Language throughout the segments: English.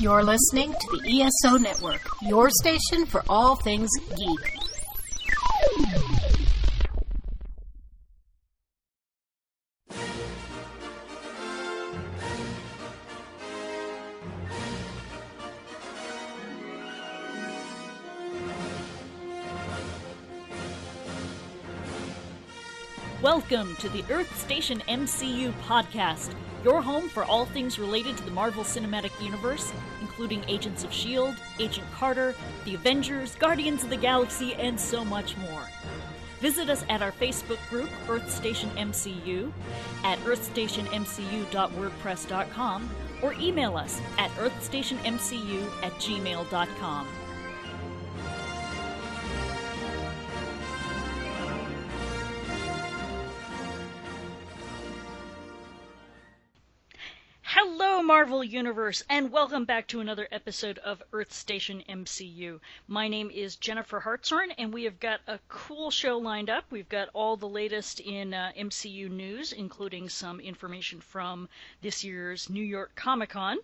You're listening to the ESO Network, your station for all things geek. Welcome to the Earth Station MCU podcast, your home for all things related to the Marvel Cinematic Universe, including Agents of S.H.I.E.L.D., Agent Carter, The Avengers, Guardians of the Galaxy, and so much more. Visit us at our Facebook group, Earth Station MCU, at earthstationmcu.wordpress.com, or email us at earthstationmcu at gmail.com. Marvel Universe, and welcome back to another episode of Earth Station MCU. My name is Jennifer Hartshorn, and we have got a cool show lined up. We've got all the latest in uh, MCU news, including some information from this year's New York Comic Con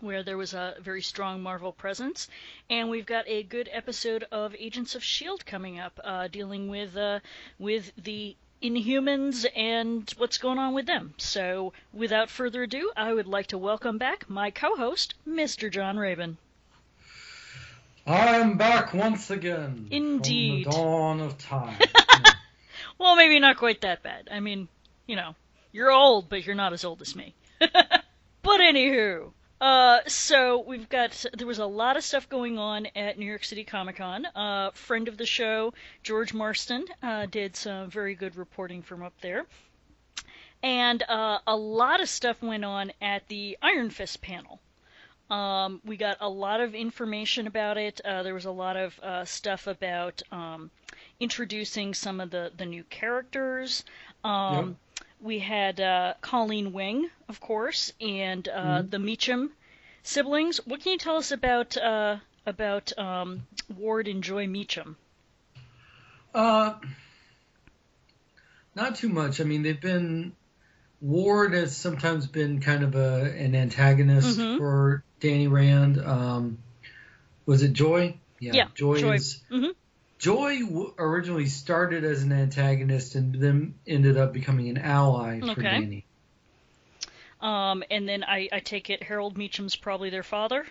where there was a very strong Marvel presence. And we've got a good episode of Agents of S.H.I.E.L.D. coming up, uh, dealing with, uh, with the Inhumans and what's going on with them. So, without further ado, I would like to welcome back my co host, Mr. John Raven. I am back once again. Indeed. From the dawn of time. well, maybe not quite that bad. I mean, you know, you're old, but you're not as old as me. but anywho, uh, so we've got there was a lot of stuff going on at New York City Comic Con. Uh, friend of the show, George Marston, uh, did some very good reporting from up there, and uh, a lot of stuff went on at the Iron Fist panel. Um, we got a lot of information about it. Uh, there was a lot of uh, stuff about um, introducing some of the the new characters. Um, Yep. We had uh, Colleen Wing, of course, and uh, Mhm. the Meacham siblings. What can you tell us about uh, about um, Ward and Joy Meacham? uh, not too much. I mean, they've been. Ward has sometimes been kind of a an antagonist Mhm. for Danny Rand. Um, was it Joy? Yeah, Joy, Joy. is. Mhm. Joy w- originally started as an antagonist and then ended up becoming an ally for Okay. Danny. Um, and then I, I take it Harold Meacham's probably their father,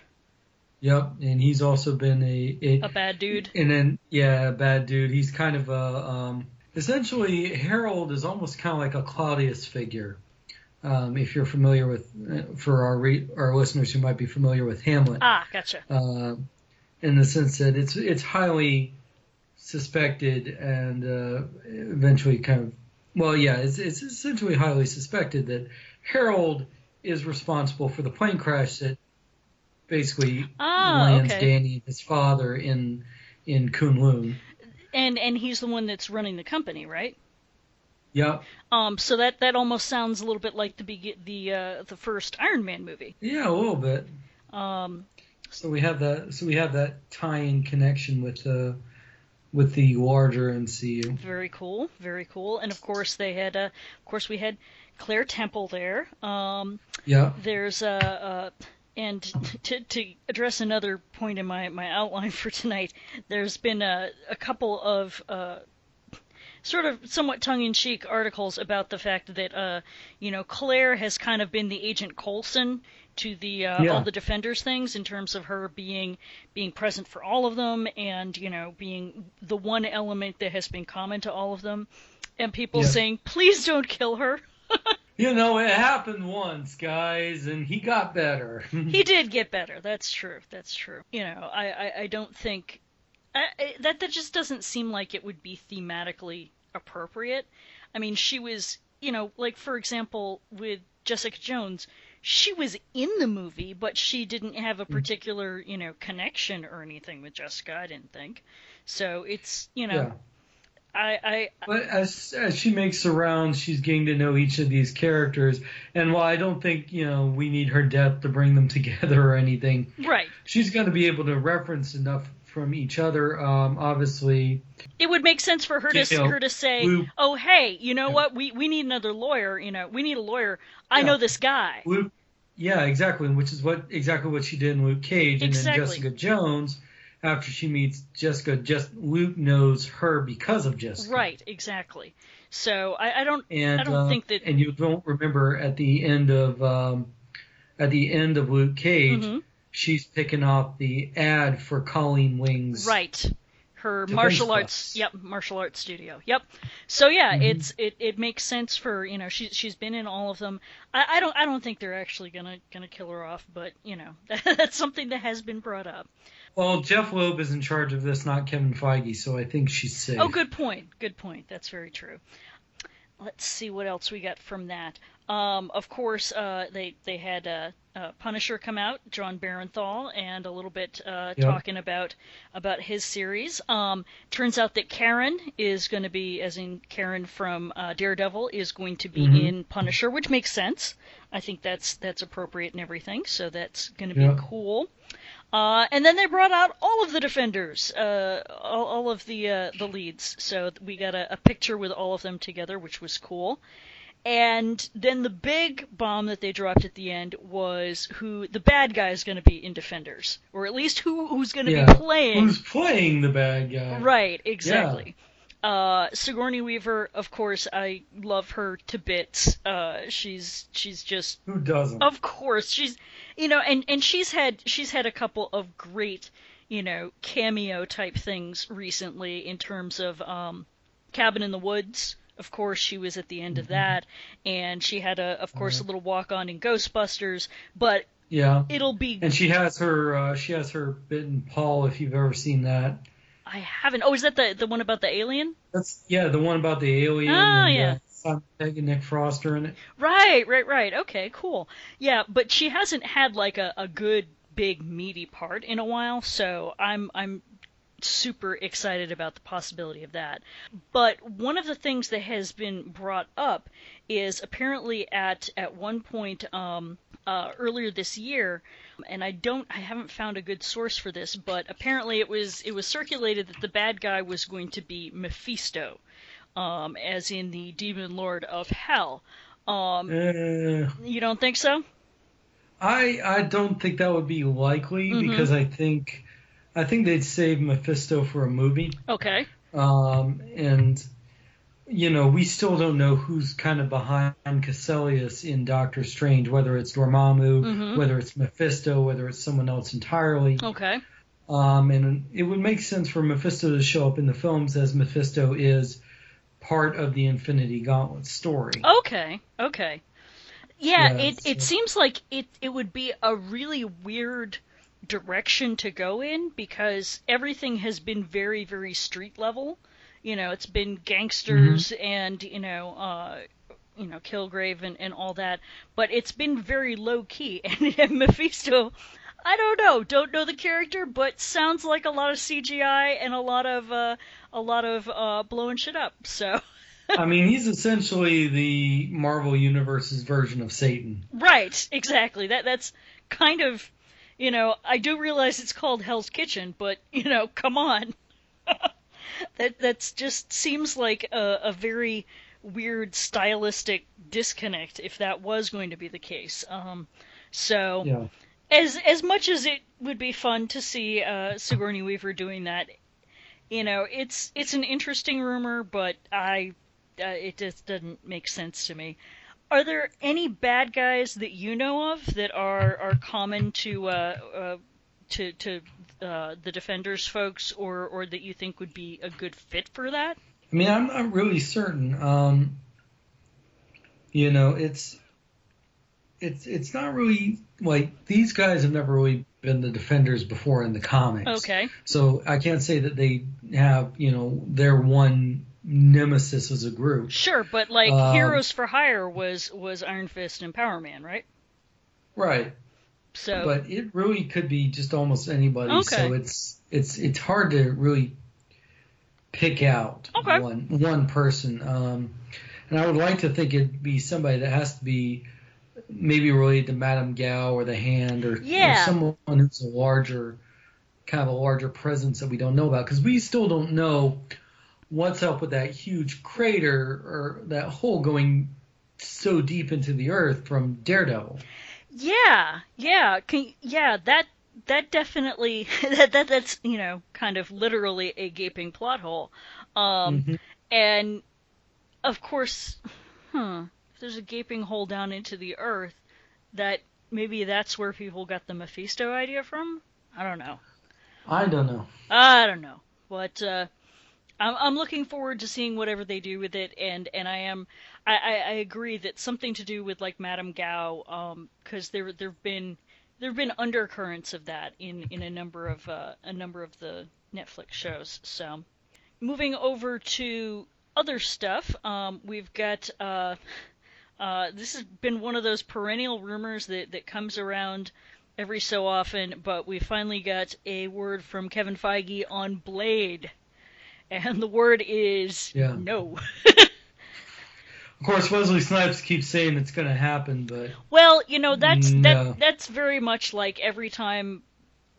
Yep, and he's also been a, a a bad dude. And then, yeah, a bad dude. He's kind of a, um, essentially, Harold is almost kind of like a Claudius figure. Um, if you're familiar with, uh, for our re- our listeners who might be familiar with Hamlet, Ah, gotcha. uh, in the sense that it's it's highly suspected and uh, eventually kind of, well, yeah, it's it's essentially highly suspected that Harold is responsible for the plane crash that basically Ah, lands okay. Danny and his father in in Kunlun. And and he's the one that's running the company, right? Yeah. Um, so that that almost sounds a little bit like the begi- the uh, the first Iron Man movie. Yeah, a little bit. Um, So we have that. So we have that tie-in connection with the with the larger MCU. very cool, very cool. And of course they had, uh, of course we had Claire Temple there. Um, Yeah. there's uh, uh and to to address another point in my my outline for tonight, there's been a a couple of uh sort of somewhat tongue-in-cheek articles about the fact that uh you know Claire has kind of been the Agent Coulson to the uh, Yeah. all the defenders things in terms of her being being present for all of them and you know being the one element that has been common to all of them and people Yeah. saying please don't kill her You know, it happened once, guys, and he got better. he did get better. That's true. That's true. You know, I, I, I don't think I, I, that that just doesn't seem like it would be thematically appropriate. I mean, she was, you know, like for example with Jessica Jones, she was in the movie, but she didn't have a mm. particular, you know, connection or anything with Jessica. I didn't think. So it's, you know, yeah. I, I But as as she makes the rounds, she's getting to know each of these characters. And while I don't think you know we need her death to bring them together or anything, right. she's going to be able to reference enough from each other. Um, obviously, It would make sense for her to You know, her to say, Luke- "Oh, hey, you know Yeah. what? We we need another lawyer. You know, we need a lawyer. I Yeah. know this guy." Luke Yeah, exactly. Which is what exactly what she did in Luke Cage, and Exactly. then Jessica Jones. After she meets Jessica, just Luke knows her because of Jessica. Right, exactly. So I, I don't And I don't uh, think that and you don't remember at the end of um, at the end of Luke Cage, Mhm. She's picking up the ad for Colleen Wings. Right. Her martial arts, yep, martial arts studio, yep. So yeah, Mhm. it's it, it makes sense for you know she she's been in all of them. I, I don't I don't think they're actually gonna gonna kill her off, but you know that's something that has been brought up. Well, Jeph Loeb is in charge of this, not Kevin Feige, so I think she's safe. Oh, good point, good point. That's very true. Let's see what else we got from that. Um, of course, uh, they they had uh, uh, Punisher come out, Jon Bernthal, and a little bit uh, Yep. talking about about his series. Um, turns out that Karen is going to be, as in Karen from uh, Daredevil, is going to be Mhm. in Punisher, which makes sense. I think that's that's appropriate and everything. So that's going to be cool. Uh, and then they brought out all of the defenders, uh, all, all of the uh, the leads. So we got a, a picture with all of them together, which was cool. And then the big bomb that they dropped at the end was who the bad guy is going to be in Defenders, or at least who who's going to Yeah. be playing. Who's playing the bad guy? Right, exactly. Uh, Sigourney Weaver, of course, I love her to bits. Uh, she's she's just Who doesn't? of course, she's you know, and and she's had she's had a couple of great you know cameo type things recently in terms of um, Cabin in the Woods. Of course, she was at the end of that, and she had a of course a little walk on in Ghostbusters. But yeah. it'll be And she has her uh, she has her bitten Paul if you've ever seen that. I haven't. Oh, is that the the one about the alien? That's yeah, the one about the alien Oh, and yeah. uh, Simon Pegg and Nick Frost are in it. Right, right, right. Okay, cool. Yeah, but she hasn't had like a, a good big meaty part in a while, so I'm I'm super excited about the possibility of that. But one of the things that has been brought up is apparently at at one point um, uh, earlier this year, and I don't I haven't found a good source for this, but apparently it was it was circulated that the bad guy was going to be Mephisto, um, as in the demon lord of hell. Um, Uh, you don't think so? I I don't think that would be likely Mhm. because I think I think they'd save Mephisto for a movie. Okay. Um, and you know, we still don't know who's kind of behind Kaecilius in Doctor Strange, whether it's Dormammu, Mhm. whether it's Mephisto, whether it's someone else entirely. Okay. Um, and it would make sense for Mephisto to show up in the films as Mephisto is part of the Infinity Gauntlet story. Okay. Okay. Yeah, Yeah, it, it seems like it it would be a really weird direction to go in because everything has been very very street level. You know, it's been gangsters and you know uh you know Kilgrave and, and all that, but it's been very low key. And, and Mephisto, I don't know, don't know the character, but sounds like a lot of CGI and a lot of uh, a lot of uh, blowing shit up. So. I mean, he's essentially the Marvel Universe's version of Satan. Right, exactly. That that's kind of, you know, I do realize it's called Hell's Kitchen, but you know, come on. that that's just seems like a, a very weird stylistic disconnect if that was going to be the case. Um, so Yeah. as as much as it would be fun to see uh, Sigourney Weaver doing that, you know, it's it's an interesting rumor, but I uh, it just doesn't make sense to me. Are there any bad guys that you know of that are are common to uh, uh, to to uh, the Defenders folks, or or that you think would be a good fit for that? I mean, I'm not really certain. Um, you know, it's it's it's not really like these guys have never really been the defenders before in the comics. Okay, So I can't say that they have, you know, their one nemesis as a group. sure, but like Um, Heroes for Hire was was Iron Fist and Power Man, right? Right. So But it really could be just almost anybody. Okay. So it's it's it's hard to really pick out Okay. one one person. Um, and I would like to think it'd be somebody that has to be maybe related to Madame Gao or the Hand or, or Yeah. someone who's a larger kind of a larger presence that we don't know about because we still don't know what's up with that huge crater or that hole going so deep into the earth from Daredevil. Yeah, yeah, can, yeah. That that definitely that, that that's you know kind of literally a gaping plot hole. Um, Mhm. and of course, huh, if there's a gaping hole down into the earth, that maybe that's where people got the Mephisto idea from. I don't know. I don't know. I don't know, but uh, I'm I'm looking forward to seeing whatever they do with it, and and I am I, I, I agree that something to do with like Madame Gao, um, because there there've been there've been undercurrents of that in in a number of uh, a number of the Netflix shows. So, moving over to other stuff, um, we've got uh, uh, this has been one of those perennial rumors that that comes around every so often, but we finally got a word from Kevin Feige on Blade. And the word is Yeah. no. Of course, Wesley Snipes keeps saying it's going to happen, but Well, you know that's No. that that's very much like every time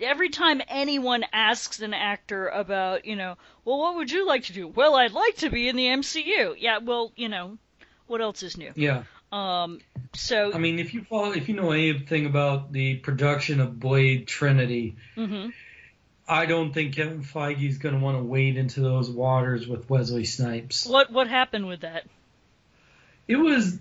every time anyone asks an actor about, you know, well what would you like to do? Well, I'd like to be in the MCU. Yeah, well, you know, what else is new? yeah. Um so I mean, if you follow, if you know anything about the production of Blade Trinity, mhm. I don't think Kevin Feige is going to want to wade into those waters with Wesley Snipes. what what happened with that? It was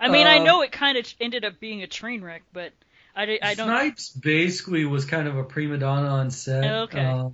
I mean, I Uh, know it kind of ended up being a train wreck, but I, I don't Snipes basically was kind of a prima donna on set. Okay. uh,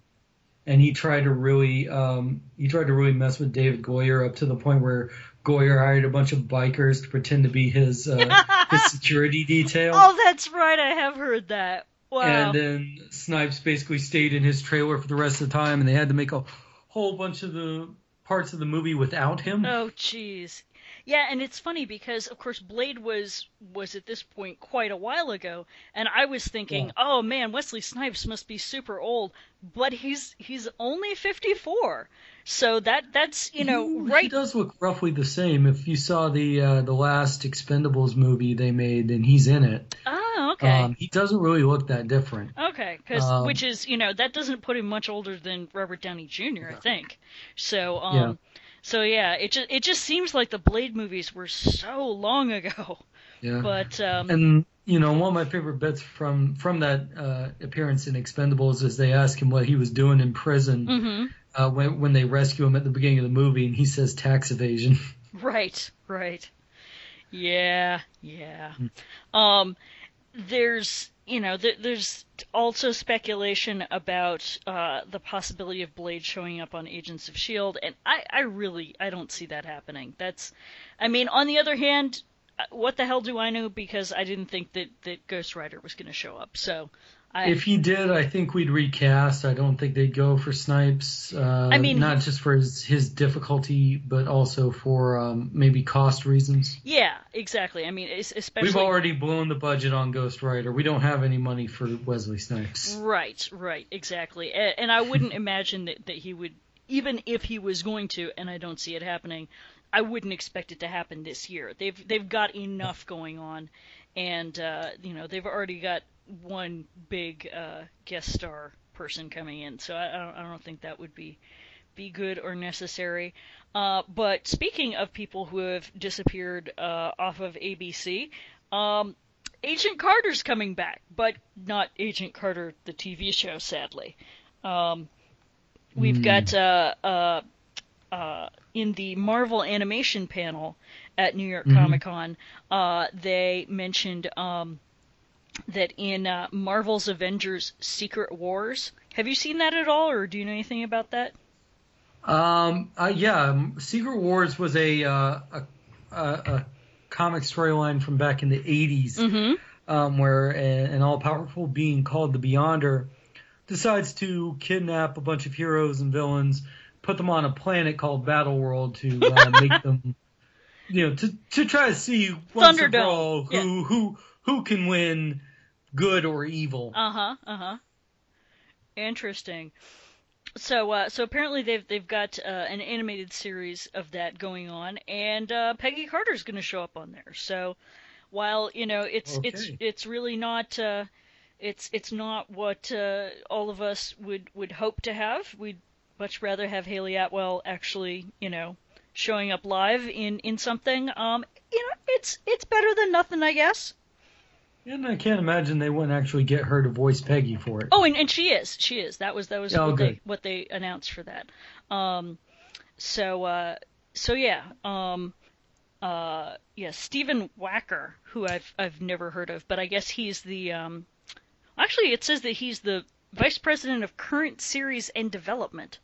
and he tried to really, um, he tried to really mess with David Goyer up to the point where Goyer hired a bunch of bikers to pretend to be his uh, his security detail. Oh, that's right. I have heard that. Wow. And then Snipes basically stayed in his trailer for the rest of the time, and they had to make a whole bunch of the parts of the movie without him. Oh, jeez. Yeah, and it's funny because, of course, Blade was was at this point quite a while ago, and I was thinking, Yeah. oh man, Wesley Snipes must be super old, but he's he's only fifty four, so that that's you know He- He does look roughly the same. If you saw the uh, the last Expendables movie they made, and he's in it, Oh, okay. um, he doesn't really look that different. Okay, because Um, which is you know that doesn't put him much older than Robert Downey Jr. I think. So um, Yeah. So yeah, it just it just seems like the Blade movies were so long ago. Yeah. But um, And you know, one of my favorite bits from from that uh, appearance in Expendables is they ask him what he was doing in prison mhm. uh, when when they rescue him at the beginning of the movie, and he says tax evasion. right, right, yeah, yeah. Um, there's you know th- there's also speculation about uh, the possibility of Blade showing up on Agents of Shield, and I I really I don't see that happening. That's, I mean, on the other hand. uh, What the hell do I know? Because I didn't think that, that Ghost Rider was going to show up. So, I, if he did, I think we'd recast. I don't think they'd go for Snipes. Uh, I mean, not just for his, his difficulty, but also for um, maybe cost reasons. yeah, exactly. I mean, especially We've already blown the budget on Ghost Rider. We don't have any money for Wesley Snipes. Right, right, exactly. And, and I wouldn't imagine that, that he would, even if he was going to, and I don't see it happening, I wouldn't expect it to happen this year. They've they've got enough going on, and uh, you know they've already got one big uh, guest star person coming in, so I, I don't I don't think that would be be good or necessary. Uh, but speaking of people who have disappeared uh, off of ABC, um, Agent Carter's coming back, but not Agent Carter, the TV show, sadly. Um, we've Hmm. got uh, uh, uh, in the Marvel animation panel at New York Mhm. Comic Con, uh, they mentioned um, that in uh, Marvel's Avengers Secret Wars. Have you seen that at all, or do you know anything about that? Um, uh, yeah, um, Secret Wars was a uh, a, a, a comic storyline from back in the 80s Mm-hmm. um, where a, an all-powerful being called the Beyonder decides to kidnap a bunch of heroes and villains, put them on a planet called Battle World to uh, make them, you know, to to try to see once and for all who yeah. who who can win, good or evil. Uh huh. Uh huh. Interesting. So, uh, so apparently they've they've got uh, an animated series of that going on, and uh, Peggy Carter's going to show up on there. So, while you know it's it's it's really not uh, it's it's not what uh, all of us would would hope to have. We'd much rather have Hayley Atwell actually, you know, showing up live in in something. Um, you know, it's it's better than nothing, I guess. And I can't imagine they wouldn't actually get her to voice Peggy for it. Oh, and, and she is. She is. That was that was Oh, what they what they announced for that. Um, so uh, so yeah. Um, uh, yeah. Stephen Wacker, who I've I've never heard of, but I guess he's the um, actually it says that he's the vice president of current series and development.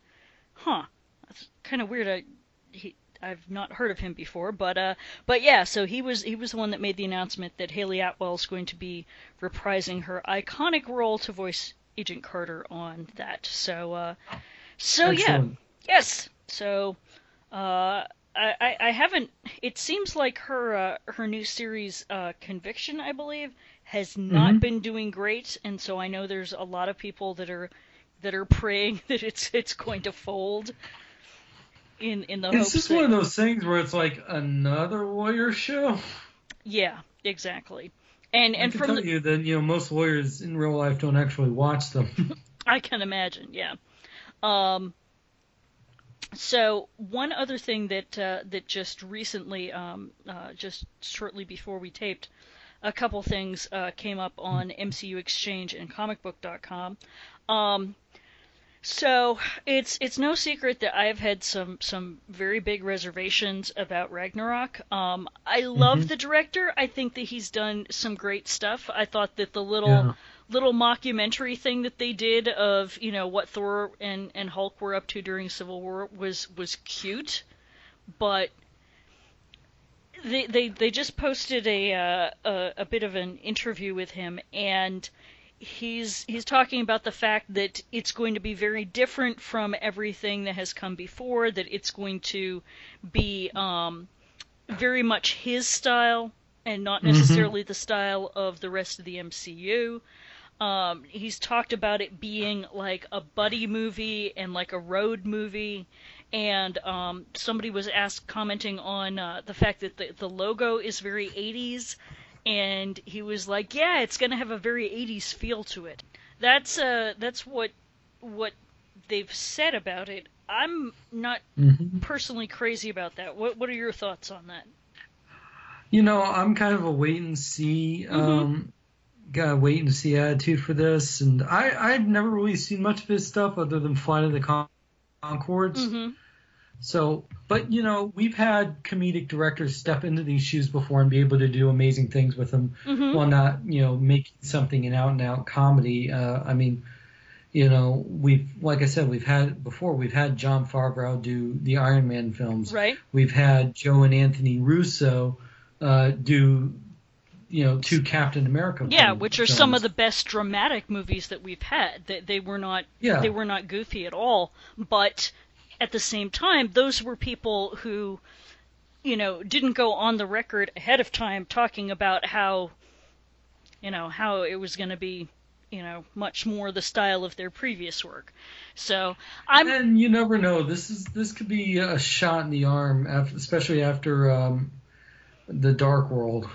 Huh. That's kind of weird. I he I've not heard of him before, but uh, but yeah. So he was he was the one that made the announcement that Hayley Atwell is going to be reprising her iconic role to voice Agent Carter on that. So uh, so yeah, yes. So uh, I, I I haven't. It seems like her uh, her new series uh, Conviction, I believe, has not Mhm. been doing great, and so I know there's a lot of people that are that are praying that it's it's going to fold. In in the It's just that, one of those things where it's like another lawyer show. yeah, exactly. And I and can from tell the, you that you know most lawyers in real life don't actually watch them. I can imagine, yeah. Um, so one other thing that uh, that just recently, um, uh, just shortly before we taped, a couple things uh, came up on MCU Exchange and ComicBook.com. Um, so it's it's no secret that I've had some some very big reservations about Ragnarok. Um, I love Mhm. the director. I think that he's done some great stuff. I thought that the little Yeah. little mockumentary thing that they did of you know what Thor and and Hulk were up to during Civil War was was cute, but they they they just posted a uh, a, a bit of an interview with him and he's he's talking about the fact that it's going to be very different from everything that has come before that it's going to be um very much his style and not Mhm. necessarily the style of the rest of the MCU. Um, he's talked about it being like a buddy movie and like a road movie. And um, somebody was asked, commenting on uh, the fact that the, the logo is very 80s. And he was like, "Yeah, it's gonna have a very 80s feel to it." That's uh, that's what what they've said about it. I'm not Mhm. personally crazy about that. What what are your thoughts on that? You know, I'm kind of a wait and see, um, got a wait and see attitude for this, and I I've never really seen much of his stuff other than Flight of the Con- Conchords. hmm So, but you know, we've had comedic directors step into these shoes before and be able to do amazing things with them, hmm while not you know making something an out and out comedy. Uh, I mean. You know, we've like I said, we've had before. We've had Jon Favreau do the Iron Man films. Right. We've had Joe and Anthony Russo uh, do, you know, two Captain America. Yeah, which are some of the best dramatic movies that we've had. They, they were not Yeah. they were not goofy at all, but at the same time, those were people who, you know, didn't go on the record ahead of time talking about how, you know, how it was going to be, you know, much more the style of their previous work. So I'm And you never know. This is this could be a shot in the arm, especially after um, the Dark World.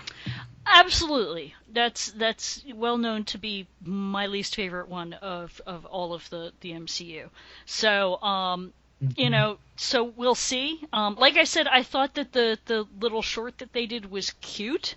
Absolutely. That's that's well known to be my least favorite one of, of all of the, the MCU. So, um, you know, so we'll see. Um, like I said, I thought that the, the little short that they did was cute,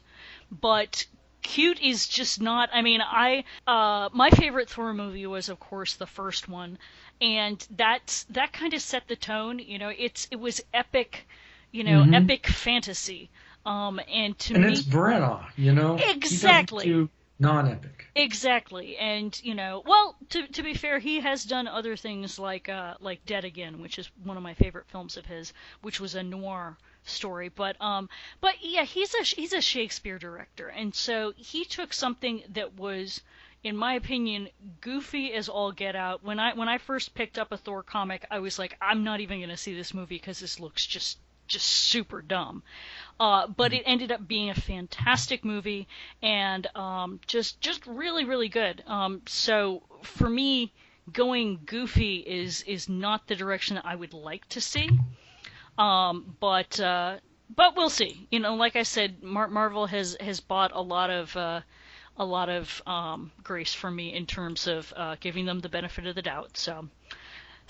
but cute is just not. I mean, I uh, my favorite Thor movie was, of course, the first one, and that's that kind of set the tone. You know, it's it was epic, you know, Mhm. epic fantasy. Um, and to And me, it's Branagh, you know. Exactly. Non-epic. Exactly, and you know, well, to to be fair, he has done other things like uh like Dead Again, which is one of my favorite films of his, which was a noir story. But um, but yeah, he's a he's a Shakespeare director, and so he took something that was, in my opinion, goofy as all get out. When I when I first picked up a Thor comic, I was like, I'm not even gonna see this movie because this looks just just super dumb. Uh, but it ended up being a fantastic movie and um, just just really really good. Um, so for me, going goofy is is not the direction that I would like to see. Um, but uh, but we'll see. You know, like I said, Mar- Marvel has has bought a lot of. Uh, a lot of um, grace from me in terms of uh, giving them the benefit of the doubt. So,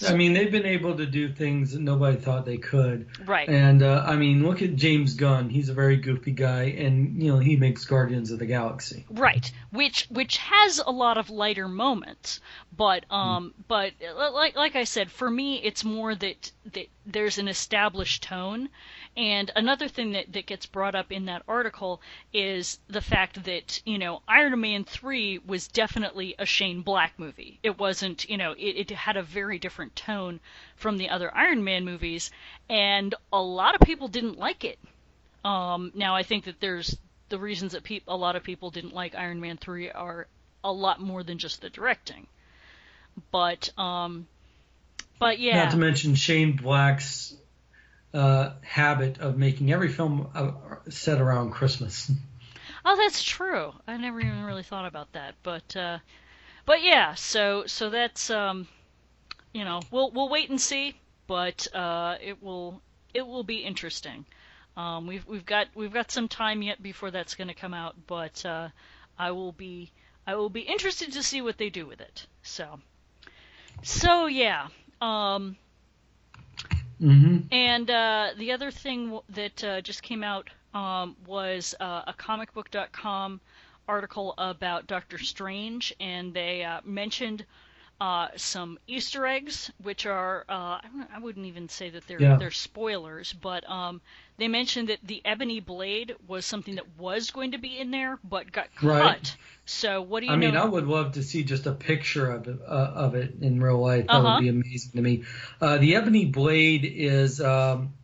I mean, they've been able to do things that nobody thought they could. Right. And uh, I mean, look at James Gunn. He's a very goofy guy, and you know he makes Guardians of the Galaxy. Right, which which has a lot of lighter moments, but um, mm. but like like I said, for me, it's more that that there's an established tone, and another thing that, that gets brought up in that article is the fact that, you know, Iron Man 3 was definitely a Shane Black movie. It wasn't, you know, it, it had a very different tone from the other Iron Man movies, and a lot of people didn't like it. Um, now, I think that there's the reasons that pe- a lot of people didn't like Iron Man 3 are a lot more than just the directing. But, um, but yeah. Not to mention Shane Black's uh, habit of making every film uh, set around Christmas. Oh, that's true. I never even really thought about that, but uh, but yeah. So so that's um, you know we'll we'll wait and see, but uh, it will it will be interesting. Um, we've we've got we've got some time yet before that's going to come out, but uh, I will be I will be interested to see what they do with it. So so yeah. Um, Mm-hmm. And uh, the other thing w- that uh, just came out um, was uh, a comicbook.com article about Doctor Strange, and they uh, mentioned uh, some Easter eggs, which are uh, I wouldn't even say that they're yeah. they're spoilers, but um, they mentioned that the ebony blade was something that was going to be in there, but got cut. Right. So what do you? I mean, I would love to see just a picture of it, uh, of it in real life. That uh-huh. would be amazing to me. Uh, the ebony blade is um,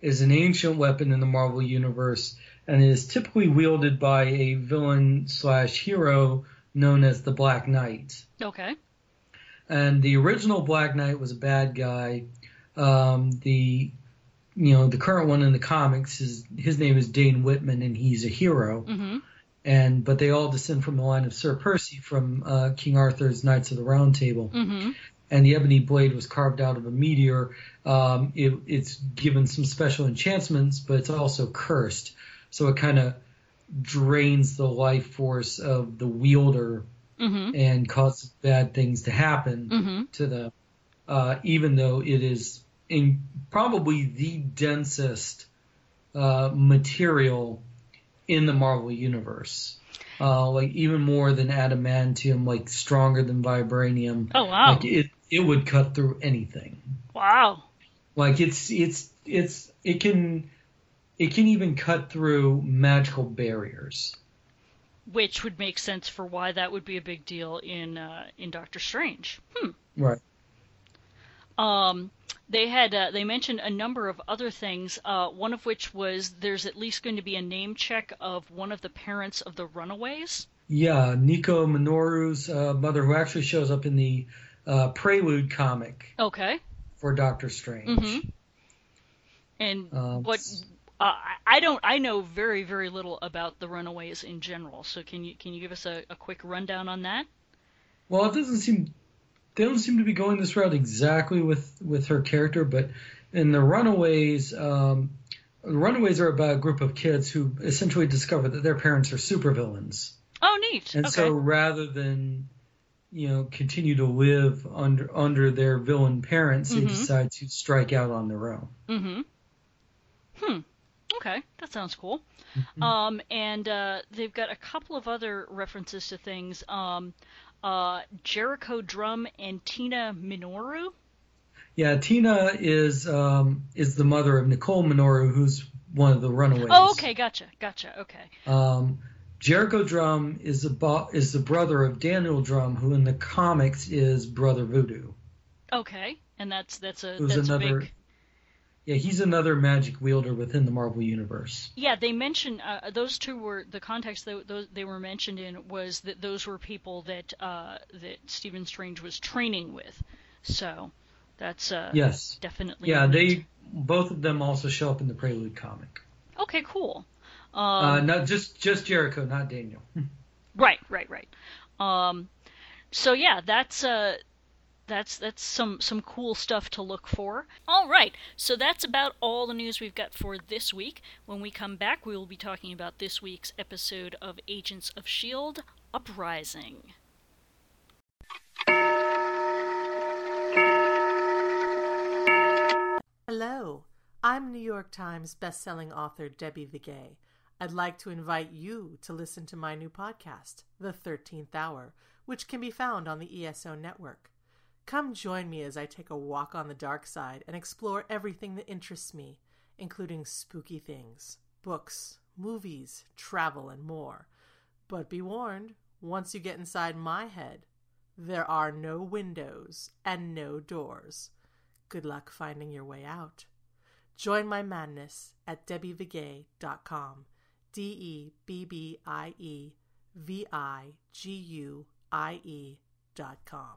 is an ancient weapon in the Marvel universe, and is typically wielded by a villain slash hero known as the Black Knight. Okay. And the original Black Knight was a bad guy. Um, the you know the current one in the comics is his name is Dane Whitman and he's a hero. Mm-hmm. And but they all descend from the line of Sir Percy from uh, King Arthur's Knights of the Round Table. Mm-hmm. And the ebony blade was carved out of a meteor. Um, it, it's given some special enchantments, but it's also cursed. So it kind of drains the life force of the wielder mm-hmm. and causes bad things to happen mm-hmm. to them, uh, even though it is in probably the densest uh, material in the Marvel universe. Uh, like even more than adamantium, like stronger than vibranium. Oh wow! Like it, it would cut through anything. Wow! Like it's it's it's it can it can even cut through magical barriers which would make sense for why that would be a big deal in uh, in Doctor Strange. Hmm. Right. Um, they had uh, they mentioned a number of other things. Uh, one of which was there's at least going to be a name check of one of the parents of the Runaways. Yeah, Nico Minoru's uh, mother, who actually shows up in the uh, Prelude comic. Okay. For Doctor Strange. Mm-hmm. And um, what uh, I don't. I know very, very little about the Runaways in general. So can you can you give us a, a quick rundown on that? Well, it doesn't seem they don't seem to be going this route exactly with with her character, but in the Runaways, um, the Runaways are about a group of kids who essentially discover that their parents are supervillains. Oh, neat. And okay. so rather than you know continue to live under under their villain parents, mm-hmm. they decide to strike out on their own. Mm-hmm. Hmm. Okay, that sounds cool. Mm-hmm. Um, and uh, they've got a couple of other references to things. Um, uh, Jericho Drumm and Tina Minoru. Yeah, Tina is um, is the mother of Nicole Minoru, who's one of the Runaways. Oh, okay, gotcha, gotcha, okay. Um, Jericho Drumm is the bo- is the brother of Daniel Drumm, who in the comics is Brother Voodoo. Okay, and that's that's a Who's that's another big yeah, he's another magic wielder within the Marvel universe. Yeah, they mentioned uh, those two were the context that those they were mentioned in was that those were people that uh, that Stephen Strange was training with. So that's uh, yes, definitely. Yeah, they both of them also show up in the Prelude comic. Okay, cool. Uh, um, uh, not just just Jericho, not Daniel. right, right, right. Um, so yeah, that's uh, that's that's some some cool stuff to look for. All right, so that's about all the news we've got for this week. When we come back, we will be talking about this week's episode of Agents of Shield: Uprising. Hello, I'm New York Times bestselling author Debbie Viguie. I'd like to invite you to listen to my new podcast, The 13th Hour, which can be found on the ESO network. Come join me as I take a walk on the dark side and explore everything that interests me, including spooky things, books, movies, travel, and more. But be warned, once you get inside my head, there are no windows and no doors. Good luck finding your way out. Join my madness at debbieviguie.com. D E B B I E V I G U I E dot com.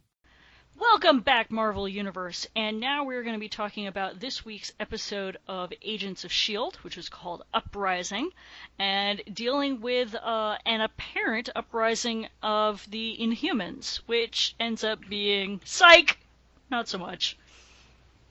Welcome back, Marvel Universe, and now we're going to be talking about this week's episode of Agents of S.H.I.E.L.D., which is called Uprising, and dealing with uh, an apparent uprising of the Inhumans, which ends up being psych! Not so much.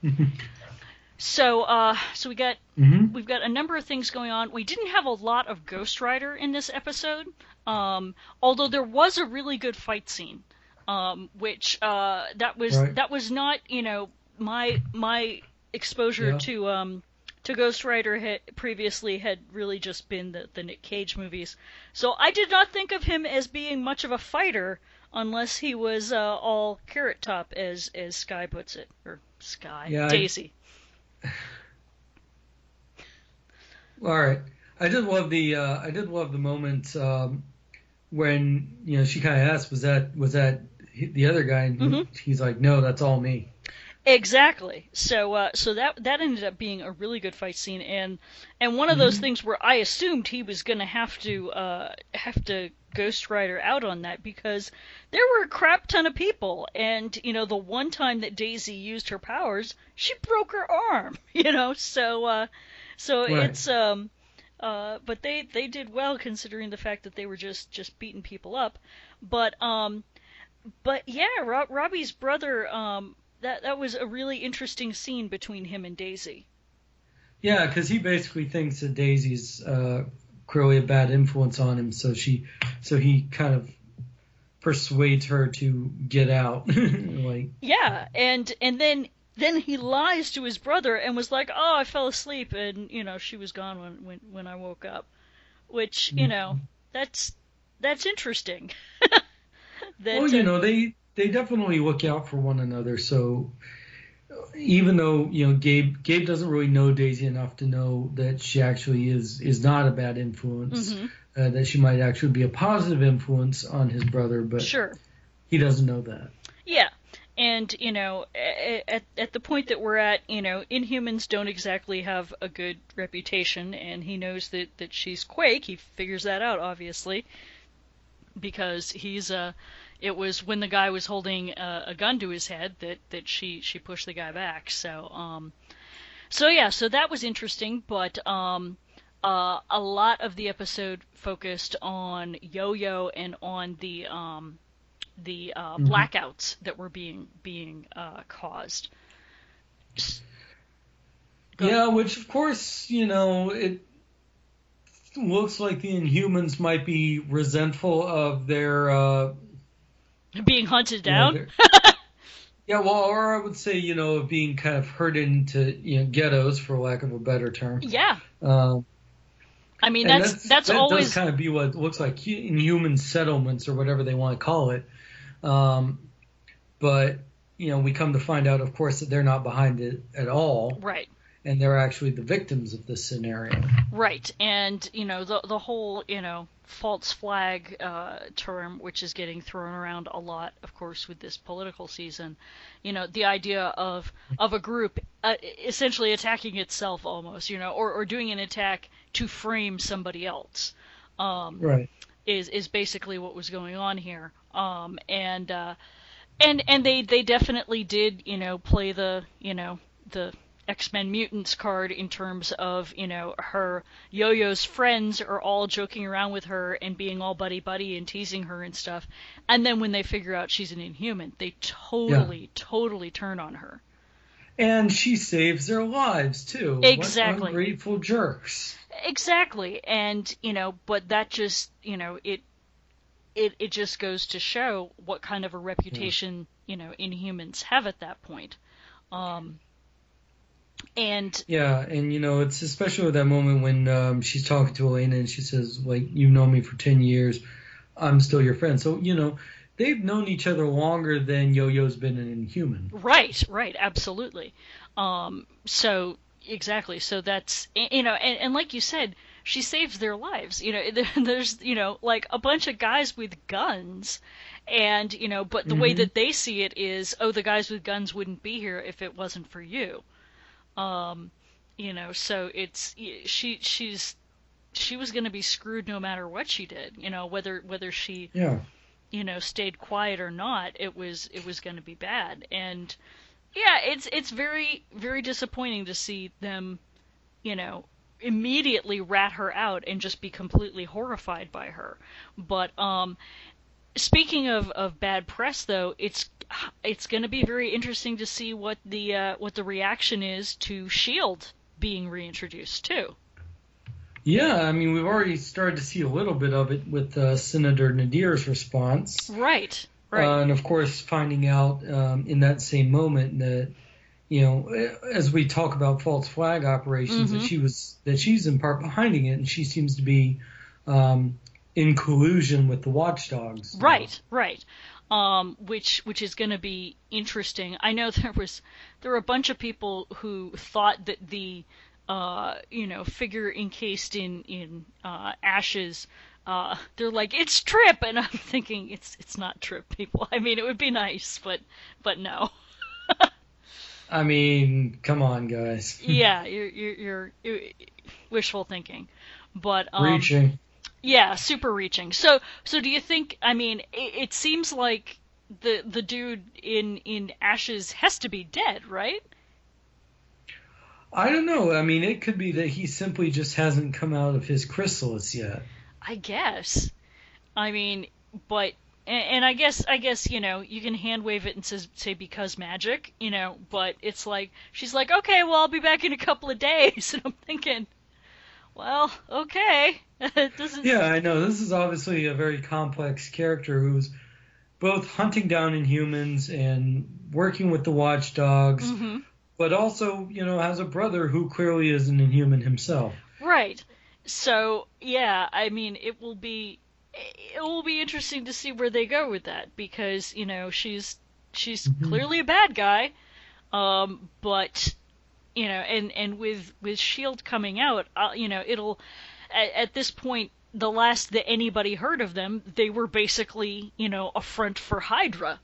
so, uh, so we got Mhm. we've got a number of things going on. We didn't have a lot of Ghost Rider in this episode, um, although there was a really good fight scene, um, which uh, that was Right. that was not you know my my exposure Yeah. to um, to Ghost Rider had previously had really just been the, the Nick Cage movies, so I did not think of him as being much of a fighter unless he was uh, all carrot top as as Skye puts it or Skye Yeah, I- Daisy. All right. I did love the uh, I did love the moment um, when you know she kind of asked, "Was that was that the other guy?" And Mhm. he's like, "No, that's all me." Exactly. So uh, so that that ended up being a really good fight scene and and one of those things where I assumed he was going to have to uh, have to Ghost Rider out on that because there were a crap ton of people and you know the one time that Daisy used her powers she broke her arm you know so uh, so Right. it's um uh, but they they did well considering the fact that they were just just beating people up but um but yeah, Rob, Robbie's brother. Um, that that was a really interesting scene between him and Daisy. Yeah, because he basically thinks that Daisy's uh, clearly a bad influence on him, so she so he kind of persuades her to get out. like, Yeah, and and then then he lies to his brother and was like, "Oh, I fell asleep, and you know she was gone when when when I woke up," which you know that's that's interesting. that, well, you know, they they definitely look out for one another. So even though you know Gabe Gabe doesn't really know Daisy enough to know that she actually is is not a bad influence, Mhm. uh, that she might actually be a positive influence on his brother, but sure. he doesn't know that. Yeah. And, you know, at, at the point that we're at, you know, Inhumans don't exactly have a good reputation, and he knows that, that she's Quake. He figures that out, obviously, because he's, uh, it was when the guy was holding a, a gun to his head that, that she, she pushed the guy back. So, um, so yeah, so that was interesting, but, um, uh, a lot of the episode focused on Yo-Yo and on the, um, the uh, blackouts that were being being uh, caused. Go Yeah, which of course you know it looks like the Inhumans might be resentful of their. Being hunted down. their- Yeah, well, or I would say, you know, being kind of herded into you know ghettos, for lack of a better term. yeah, Um, I mean and that's that's, that always does kind of be what looks like hu- inhuman settlements or whatever they want to call it. Um, but you know, we come to find out, of course, that they're not behind it at all, right, and they're actually the victims of this scenario. right, and you know the the whole you know false flag uh, term, which is getting thrown around a lot, of course, with this political season. You know, the idea of of a group uh, essentially attacking itself almost, you know, or, or doing an attack to frame somebody else. Um, right. Is is basically what was going on here. Um, and uh, and and they they definitely did, you know, play the you know the X Men Mutants card in terms of, you know, her Yo Yo's friends are all joking around with her and being all buddy buddy and teasing her and stuff. And then when they figure out she's an inhuman, they totally, yeah. totally turn on her. And she saves their lives too. Exactly. What ungrateful jerks. Exactly. And, you know, but that just, you know, it it it just goes to show what kind of a reputation, yeah. you know, inhumans have at that point. Um and yeah, and you know, it's especially that moment when um, she's talking to Elena and she says, like, you've known me for ten years, I'm still your friend. So you know, they've known each other longer than Yo-Yo's been an Inhuman. Right, right, absolutely. Um, so exactly, so that's you know, and, and like you said, she saves their lives. You know, there's you know like a bunch of guys with guns and you know but the mm-hmm. way that they see it is oh the guys with guns wouldn't be here if it wasn't for you um, you know, so it's she she's she was going to be screwed no matter what she did. You know, whether whether she yeah you know stayed quiet or not, it was it was going to be bad. And yeah, it's it's very very disappointing to see them, you know, immediately rat her out and just be completely horrified by her. But um, speaking of, of bad press, though, it's it's going to be very interesting to see what the uh, what the reaction is to Shield being reintroduced too. Yeah, I mean we've already started to see a little bit of it with uh, Senator Nadeer's response. Right. Right. Uh, and of course, finding out um, in that same moment that you know, as we talk about false flag operations, mm-hmm. that she was that she's in part behind it, and she seems to be um, in collusion with the watchdogs. Right, right. Um, which which is going to be interesting. I know there was there were a bunch of people who thought that the uh, you know figure encased in in uh, ashes. Uh, they're like it's Trip, and I'm thinking it's it's not Trip, people. I mean, it would be nice, but but no. I mean, come on, guys. yeah, you're, you're, you're, wishful thinking, but um, reaching. Yeah, super reaching. So, so do you think? I mean, it, it seems like the the dude in in Ashes has to be dead, right? I don't know. I mean, it could be that he simply just hasn't come out of his chrysalis yet. I guess. I mean, but and, and I guess I guess you know you can hand wave it and say, say because magic, you know. But it's like she's like, okay, well I'll be back in a couple of days, and I'm thinking, well, okay. yeah, I know. This is obviously a very complex character who's both hunting down Inhumans and working with the Watchdogs, mm-hmm. but also, you know, has a brother who clearly is an Inhuman himself. Right. So, yeah, I mean, it will be it will be interesting to see where they go with that because, you know, she's she's mm-hmm. clearly a bad guy. Um, but you know, and and with with Shield coming out, uh, you know, it'll at, at this point the last that anybody heard of them, they were basically you know a front for Hydra.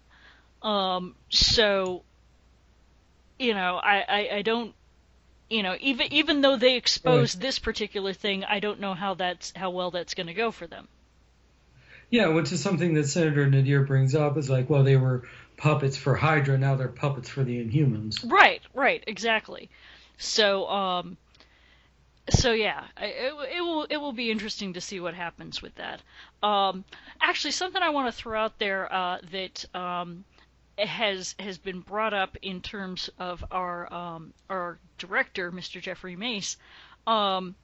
Um, so you know, I, I, I don't you know even even though they exposed right. this particular thing, I don't know how that's how well that's going to go for them. Yeah, which is something that Senator Nadeer brings up is like, well, they were puppets for Hydra, now they're puppets for the Inhumans. Right, right, exactly. So, um, so yeah, it, it will it will be interesting to see what happens with that. Um, actually, something I want to throw out there uh, that um, has has been brought up in terms of our um, our director, Mr. Jeffrey Mace. Um,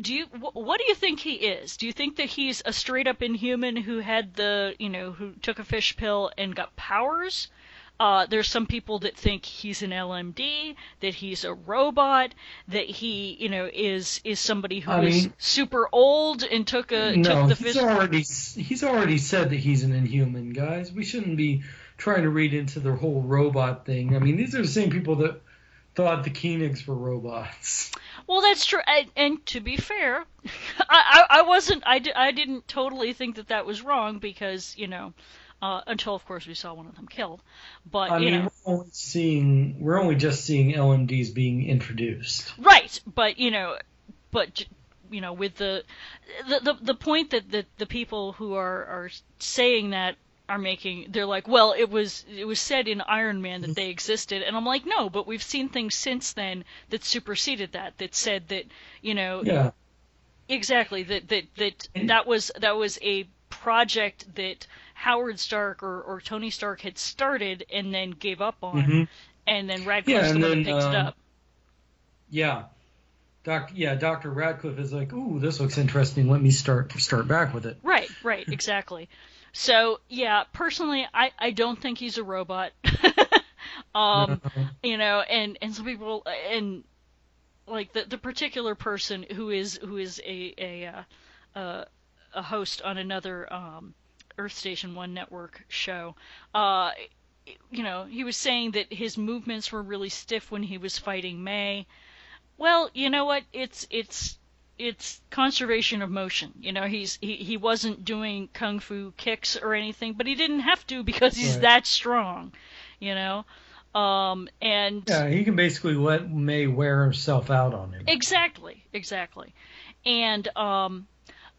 do you what do you think he is? Do you think that he's a straight up inhuman who had the you know who took a fish pill and got powers? Uh, there's some people that think he's an LMD, that he's a robot, that he, you know, is is somebody who I is mean, super old and took a no, took the he's fish. already he's already said that he's an inhuman, guys. We shouldn't be trying to read into the whole robot thing. I mean, these are the same people that thought the Koenigs were robots. Well, that's true. And, and to be fair, I, I, I wasn't. I, I didn't totally think that that was wrong because you know, uh, until of course we saw one of them killed. But I mean, know, we're only seeing we're only just seeing LMDs being introduced. right. But you know, but you know, with the the the, the point that the the people who are are saying that are making they're like well it was it was said in iron man that they existed and i'm like no but we've seen things since then that superseded that that said that you know Yeah. Exactly. That that that that was that was a project that Howard Stark or, or Tony Stark had started and then gave up on, Mhm. and then Radcliffe's Yeah, the and that then, picked it um, up. Yeah. Doc, yeah, Dr. Radcliffe is like, ooh, this looks interesting. Let me start start back with it. Right. Right. Exactly. So yeah, personally, I I don't think he's a robot. um, you know, and and some people and like the the particular person who is who is a a uh, uh, a host on another um, Earth Station One network show. Uh, you know, he was saying that his movements were really stiff when he was fighting May. Well, you know what? It's it's it's conservation of motion. You know, he's he, he wasn't doing kung fu kicks or anything, but he didn't have to because he's Right. that strong. You know, um, and Yeah, he can basically let May wear himself out on him. Exactly, exactly. And um,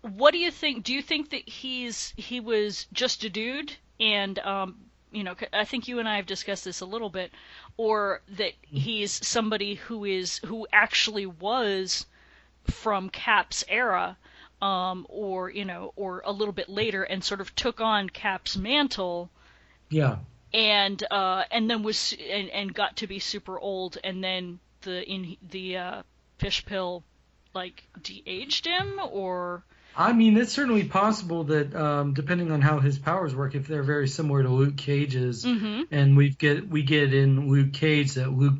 what do you think? Do you think that he's he was just a dude, and um, you know, I think you and I have discussed this a little bit, or that he's somebody who is who actually was from Cap's era, um, or you know, or a little bit later, and sort of took on Cap's mantle Yeah. and uh, and then was and, and got to be super old, and then the in the uh, fish pill like de-aged him, or I mean, it's certainly possible that um, depending on how his powers work, if they're very similar to Luke Cage's, Mhm. and we get we get in Luke Cage that Luke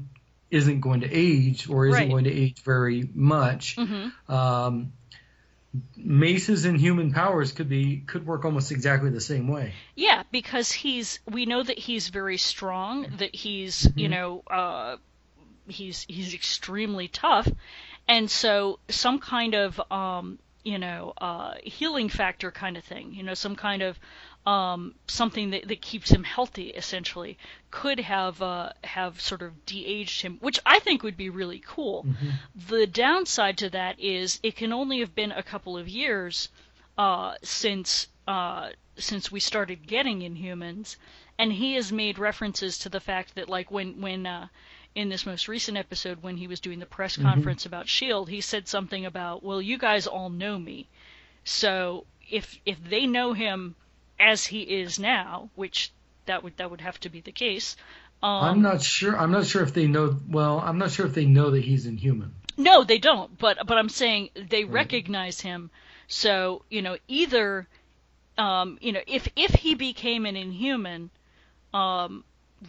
isn't going to age or isn't Right. going to age very much. Mhm. Um, Mace's Inhuman powers could be could work almost exactly the same way. yeah, because he's we know that he's very strong, that he's you know uh, he's he's extremely tough, and so some kind of um, you know uh, healing factor kind of thing, you know, some kind of um, something that, that keeps him healthy essentially could have uh, have sort of de-aged him, which I think would be really cool. The downside to that is it can only have been a couple of years uh, since uh, since we started getting Inhumans, and he has made references to the fact that like when when uh, in this most recent episode when he was doing the press conference about Shield, he said something about, "Well, you guys all know me, so if if they know him as he is now, which that would that would have to be the case." Um, I'm not sure. I'm not sure if they know. Well, I'm not sure if they know that he's inhuman. No, they don't. But but I'm saying they recognize him. So you know, either um, you know, if if he became an Inhuman um,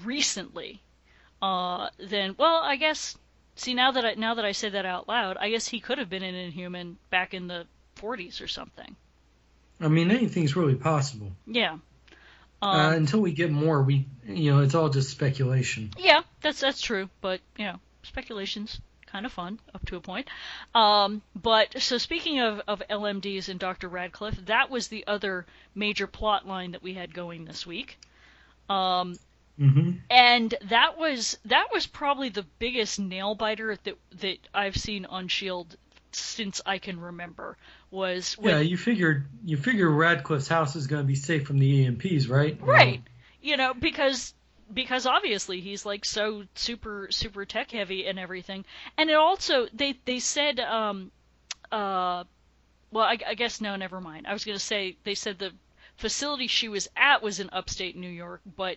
recently, uh, then well, I guess. See now that I now that I say that out loud, I guess he could have been an Inhuman back in the 40s or something. I mean, anything's really possible. Yeah. uh, Um, until we get more, we you know, it's all just speculation. Yeah, that's that's true, but you know, speculation's kind of fun up to a point. Um, but so speaking of of LMDs and Dr. Radcliffe, that was the other major plot line that we had going this week. Um, hmm and that was that was probably the biggest nail biter that that I've seen on Shield since I can remember. Was when, Yeah, you figured you figure Radcliffe's house is going to be safe from the EMPs, right? Right. You know, because because obviously he's like so super super tech heavy and everything. And it also they they said um uh well I, I guess no never mind. I was going to say they said the facility she was at was in upstate New York, but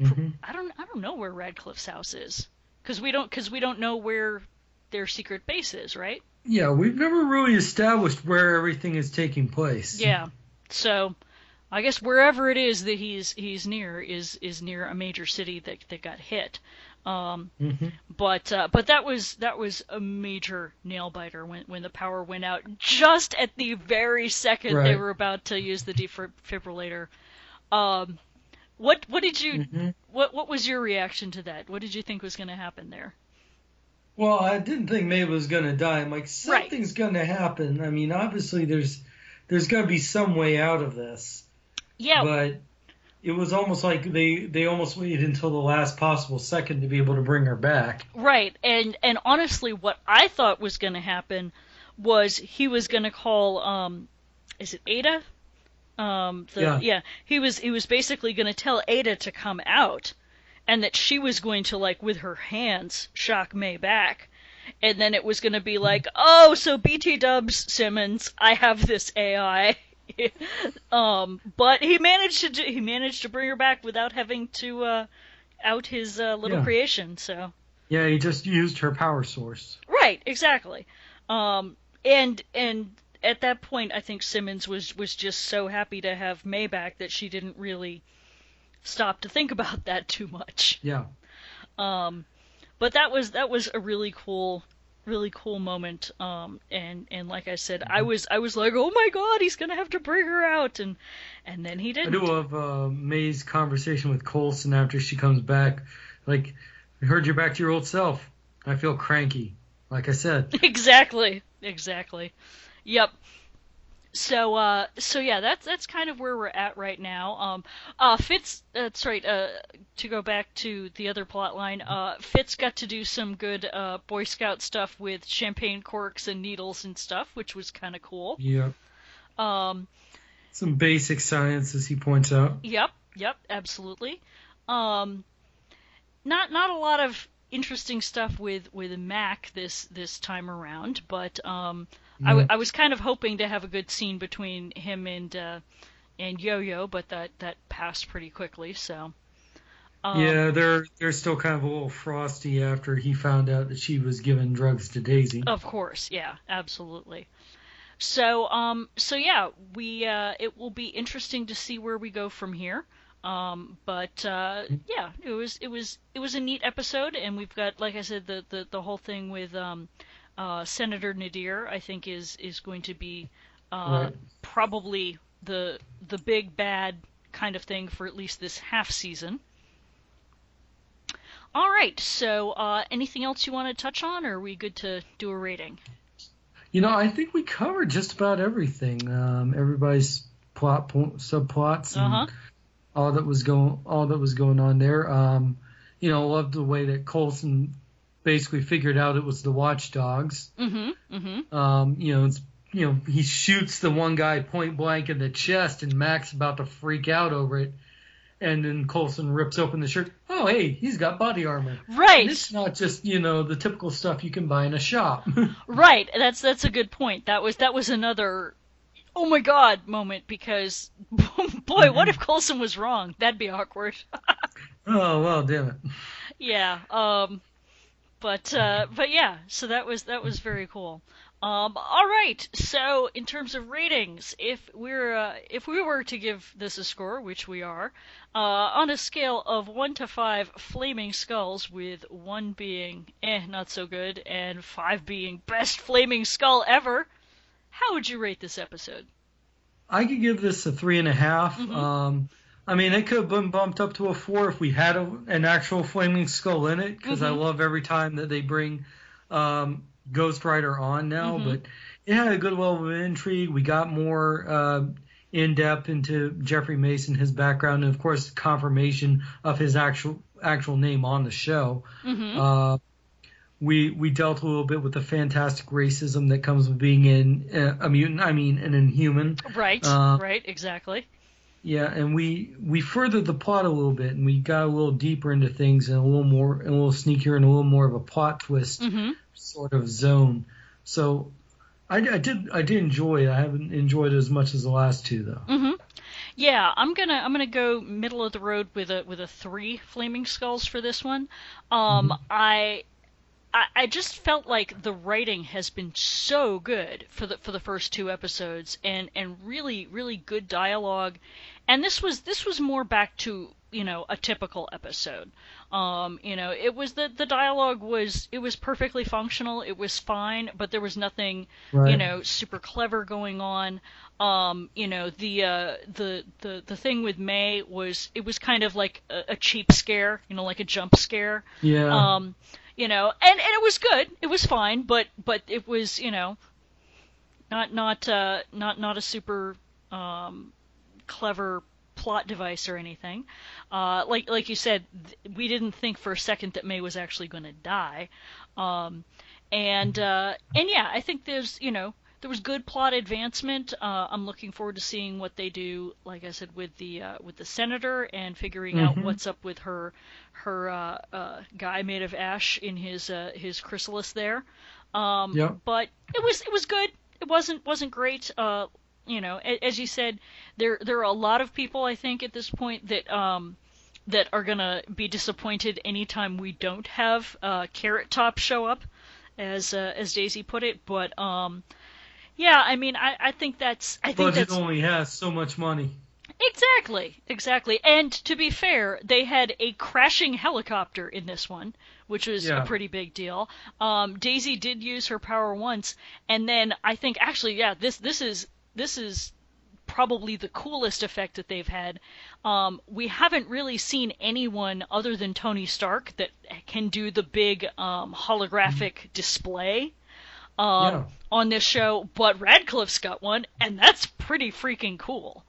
Mhm. I don't I don't know where Radcliffe's house is cuz we don't cuz we don't know where their secret base is, right? Yeah, we've never really established where everything is taking place. Yeah. So I guess wherever it is that he's he's near is is near a major city that that got hit. Um, hmm but uh, but that was that was a major nail biter when when the power went out just at the very second they were about to use the defibrillator. Um, what what did you Mhm. what what was your reaction to that? What did you think was going to happen there? Well, I didn't think May was gonna die. I'm like, something's gonna happen. I mean, obviously there's there's gonna be some way out of this. Yeah. But it was almost like they they almost waited until the last possible second to be able to bring her back. Right. And and honestly, what I thought was going to happen was he was going to call um, is it Ada? Um, the, Yeah. yeah. He was he was basically going to tell Ada to come out, and that she was going to like with her hands shock May back. And then it was going to be like, oh, so BT Dubs Simmons, I have this AI. um, but he managed to do, he managed to bring her back without having to uh, out his uh, little Yeah. creation. So Yeah, he just used her power source. right, exactly. Um, and and at that point, I think Simmons was was just so happy to have May back that she didn't really stop to think about that too much. Yeah. Um, but that was that was a really cool, really cool moment. Um, and and like I said, I was I was like, oh my god, he's gonna have to bring her out, and and then he didn't. do love uh, May's conversation with Coulson after she comes back. Like, I heard you're back to your old self. I feel cranky. Like I said. exactly, exactly. Yep. So, uh, so yeah, that's that's kind of where we're at right now. Um, uh, Fitz, that's right. Uh, to go back to the other plot line, uh, Fitz got to do some good uh, Boy Scout stuff with champagne corks and needles and stuff, which was kind of cool. Yeah. Um, Some basic science, as he points out. Yep, yep, absolutely. Um, not not a lot of interesting stuff with with Mac this this time around, but um, I, w-. I was kind of hoping to have a good scene between him and uh, and Yo Yo, but that that passed pretty quickly. So. Um, yeah, they're they're still kind of a little frosty after he found out that she was giving drugs to Daisy. Of course, yeah, absolutely. So, um, so yeah, we uh, it will be interesting to see where we go from here. Um, but uh, yeah, it was it was it was a neat episode, and we've got, like I said, the the, the whole thing with um, uh, Senator Nadeer. I think is is going to be uh, Right. probably the the big bad kind of thing for at least this half season. All right. So, uh, anything else you want to touch on, or are we good to do a rating? You know, I think we covered just about everything. Um, everybody's plot point, subplots, and Uh-huh. All that was going all that was going on there. Um, you know, loved the way that Coulson basically figured out it was the Watchdogs. Mm-hmm. Mm-hmm. Um, you know, it's you know he shoots the one guy point blank in the chest, and Mac's about to freak out over it. And then Coulson rips open the shirt. Oh, hey, he's got body armor. Right. And it's not just you know the typical stuff you can buy in a shop. Right. That's that's a good point. That was that was another oh my god moment because boy, what if Coulson was wrong? That'd be awkward. oh well, damn it. yeah. Um but uh but yeah, so that was that was very cool. Um all right. So in terms of ratings, if we're uh, if we were to give this a score, which we are, uh on a scale of 1 to 5 flaming skulls with 1 being eh not so good and 5 being best flaming skull ever, how would you rate this episode? I could give this a three and a half. Mhm. Um, I mean, it could have been bumped up to a four if we had a, an actual flaming skull in it, because I Mhm. love every time that they bring um, Ghost Rider on now. Mhm. But it had a good level of intrigue. We got more uh, in depth into Jeffrey Mason, his background, and of course, confirmation of his actual actual name on the show. Mm-hmm. Uh, we we dealt a little bit with the fantastic racism that comes with being in uh, a mutant. I mean, an inhuman. right, uh, right, exactly. Yeah, and we we furthered the plot a little bit, and we got a little deeper into things, and a little more, and a little sneakier, and a little more of a plot twist Mm-hmm. sort of zone. So, I, I did I did enjoy it. I haven't enjoyed it as much as the last two though. Mm-hmm. Yeah, I'm gonna I'm gonna go middle of the road with a with a three flaming skulls for this one. Um, I. I I just felt like the writing has been so good for the for the first two episodes, and and really really good dialogue, and this was this was more back to you know a typical episode. Um, you know, it was the the dialogue was it was perfectly functional, it was fine, but there was nothing Right. you know super clever going on um you know the uh the the the thing with may was it was kind of like a, a cheap scare you know like a jump scare Yeah. um you know, and and it was good. It was fine, but but it was you know, not not uh, not not a super um, clever plot device or anything. Uh, like like you said, th- we didn't think for a second that May was actually going to die. Um, and uh, and yeah, I think there's you know there was good plot advancement. Uh, I'm looking forward to seeing what they do. Like I said, with the uh, with the senator and figuring out Mhm. what's up with her her uh, uh, guy made of ash in his uh, his chrysalis there. Um, Yep. But it was it was good. It wasn't wasn't great. Uh, you know, a- as you said, there there are a lot of people I think at this point that um, that are gonna be disappointed anytime we don't have uh, Carrot Top show up, as uh, as Daisy put it. But um, yeah, I mean, I, I think that's I think Budget that's only has so much money. exactly exactly. And to be fair, they had a crashing helicopter in this one, which was Yeah. a pretty big deal. Um, Daisy did use her power once, and then I think actually, yeah, this this is this is probably the coolest effect that they've had. Um, we haven't really seen anyone other than Tony Stark that can do the big um, holographic display um, Yeah. on this show, but Radcliffe's got one, and that's pretty freaking cool.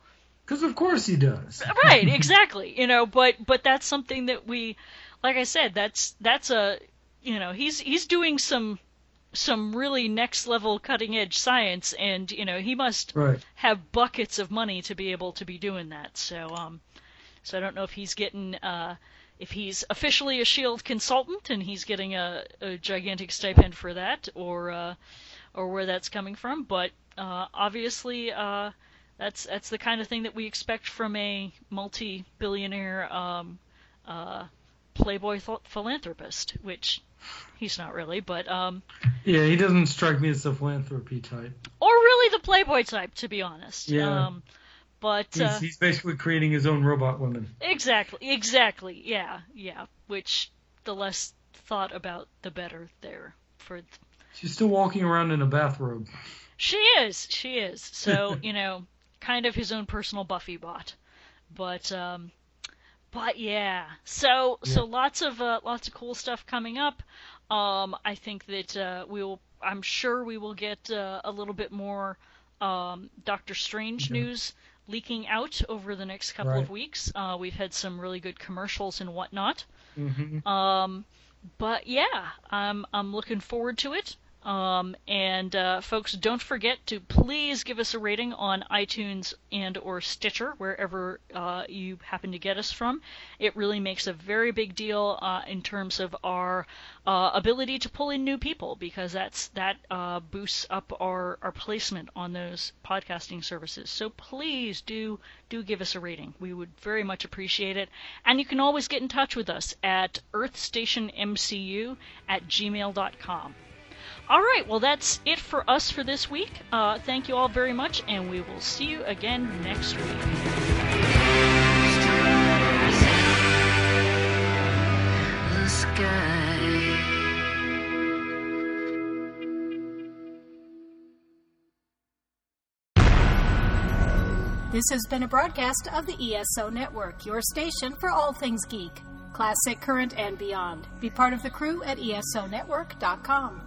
Because of course he does. Right, exactly. You know, but but that's something that we, like I said, that's that's a, you know, he's he's doing some some really next level cutting edge science, and you know he must Right. have buckets of money to be able to be doing that. So um, so I don't know if he's getting uh, if he's officially a Shield consultant and he's getting a, a gigantic stipend for that, or uh, or where that's coming from. But uh, obviously, uh, that's that's the kind of thing that we expect from a multi-billionaire um, uh, playboy th- philanthropist, which he's not really, but um, Yeah, he doesn't strike me as a philanthropy type. or really the playboy type, to be honest. Yeah. Um, but He's, uh, he's basically creating his own robot woman. exactly, exactly, yeah, yeah. Which the less thought about, the better. There for She's still walking around in a bathrobe. She is. She is. So you know, kind of his own personal Buffy bot, but um, but yeah. So so lots of uh, lots of cool stuff coming up. Um, I think that uh, we will. I'm sure we will get uh, a little bit more um, Doctor Strange news leaking out over the next couple of weeks. Uh, we've had some really good commercials and whatnot. hmm Um, but yeah, I'm I'm looking forward to it. Um, and uh, folks, don't forget to please give us a rating on iTunes and or Stitcher, wherever uh, you happen to get us from. It really makes a very big deal uh, in terms of our uh, ability to pull in new people, because that's that uh, boosts up our, our placement on those podcasting services. So please do do give us a rating. We would very much appreciate it. And you can always get in touch with us at earthstationmcu at gmail.com. All right, well, that's it for us for this week. Uh, thank you all very much, and we will see you again next week. This has been a broadcast of the ESO Network, your station for all things geek, classic, current, and beyond. Be part of the crew at esonetwork.com.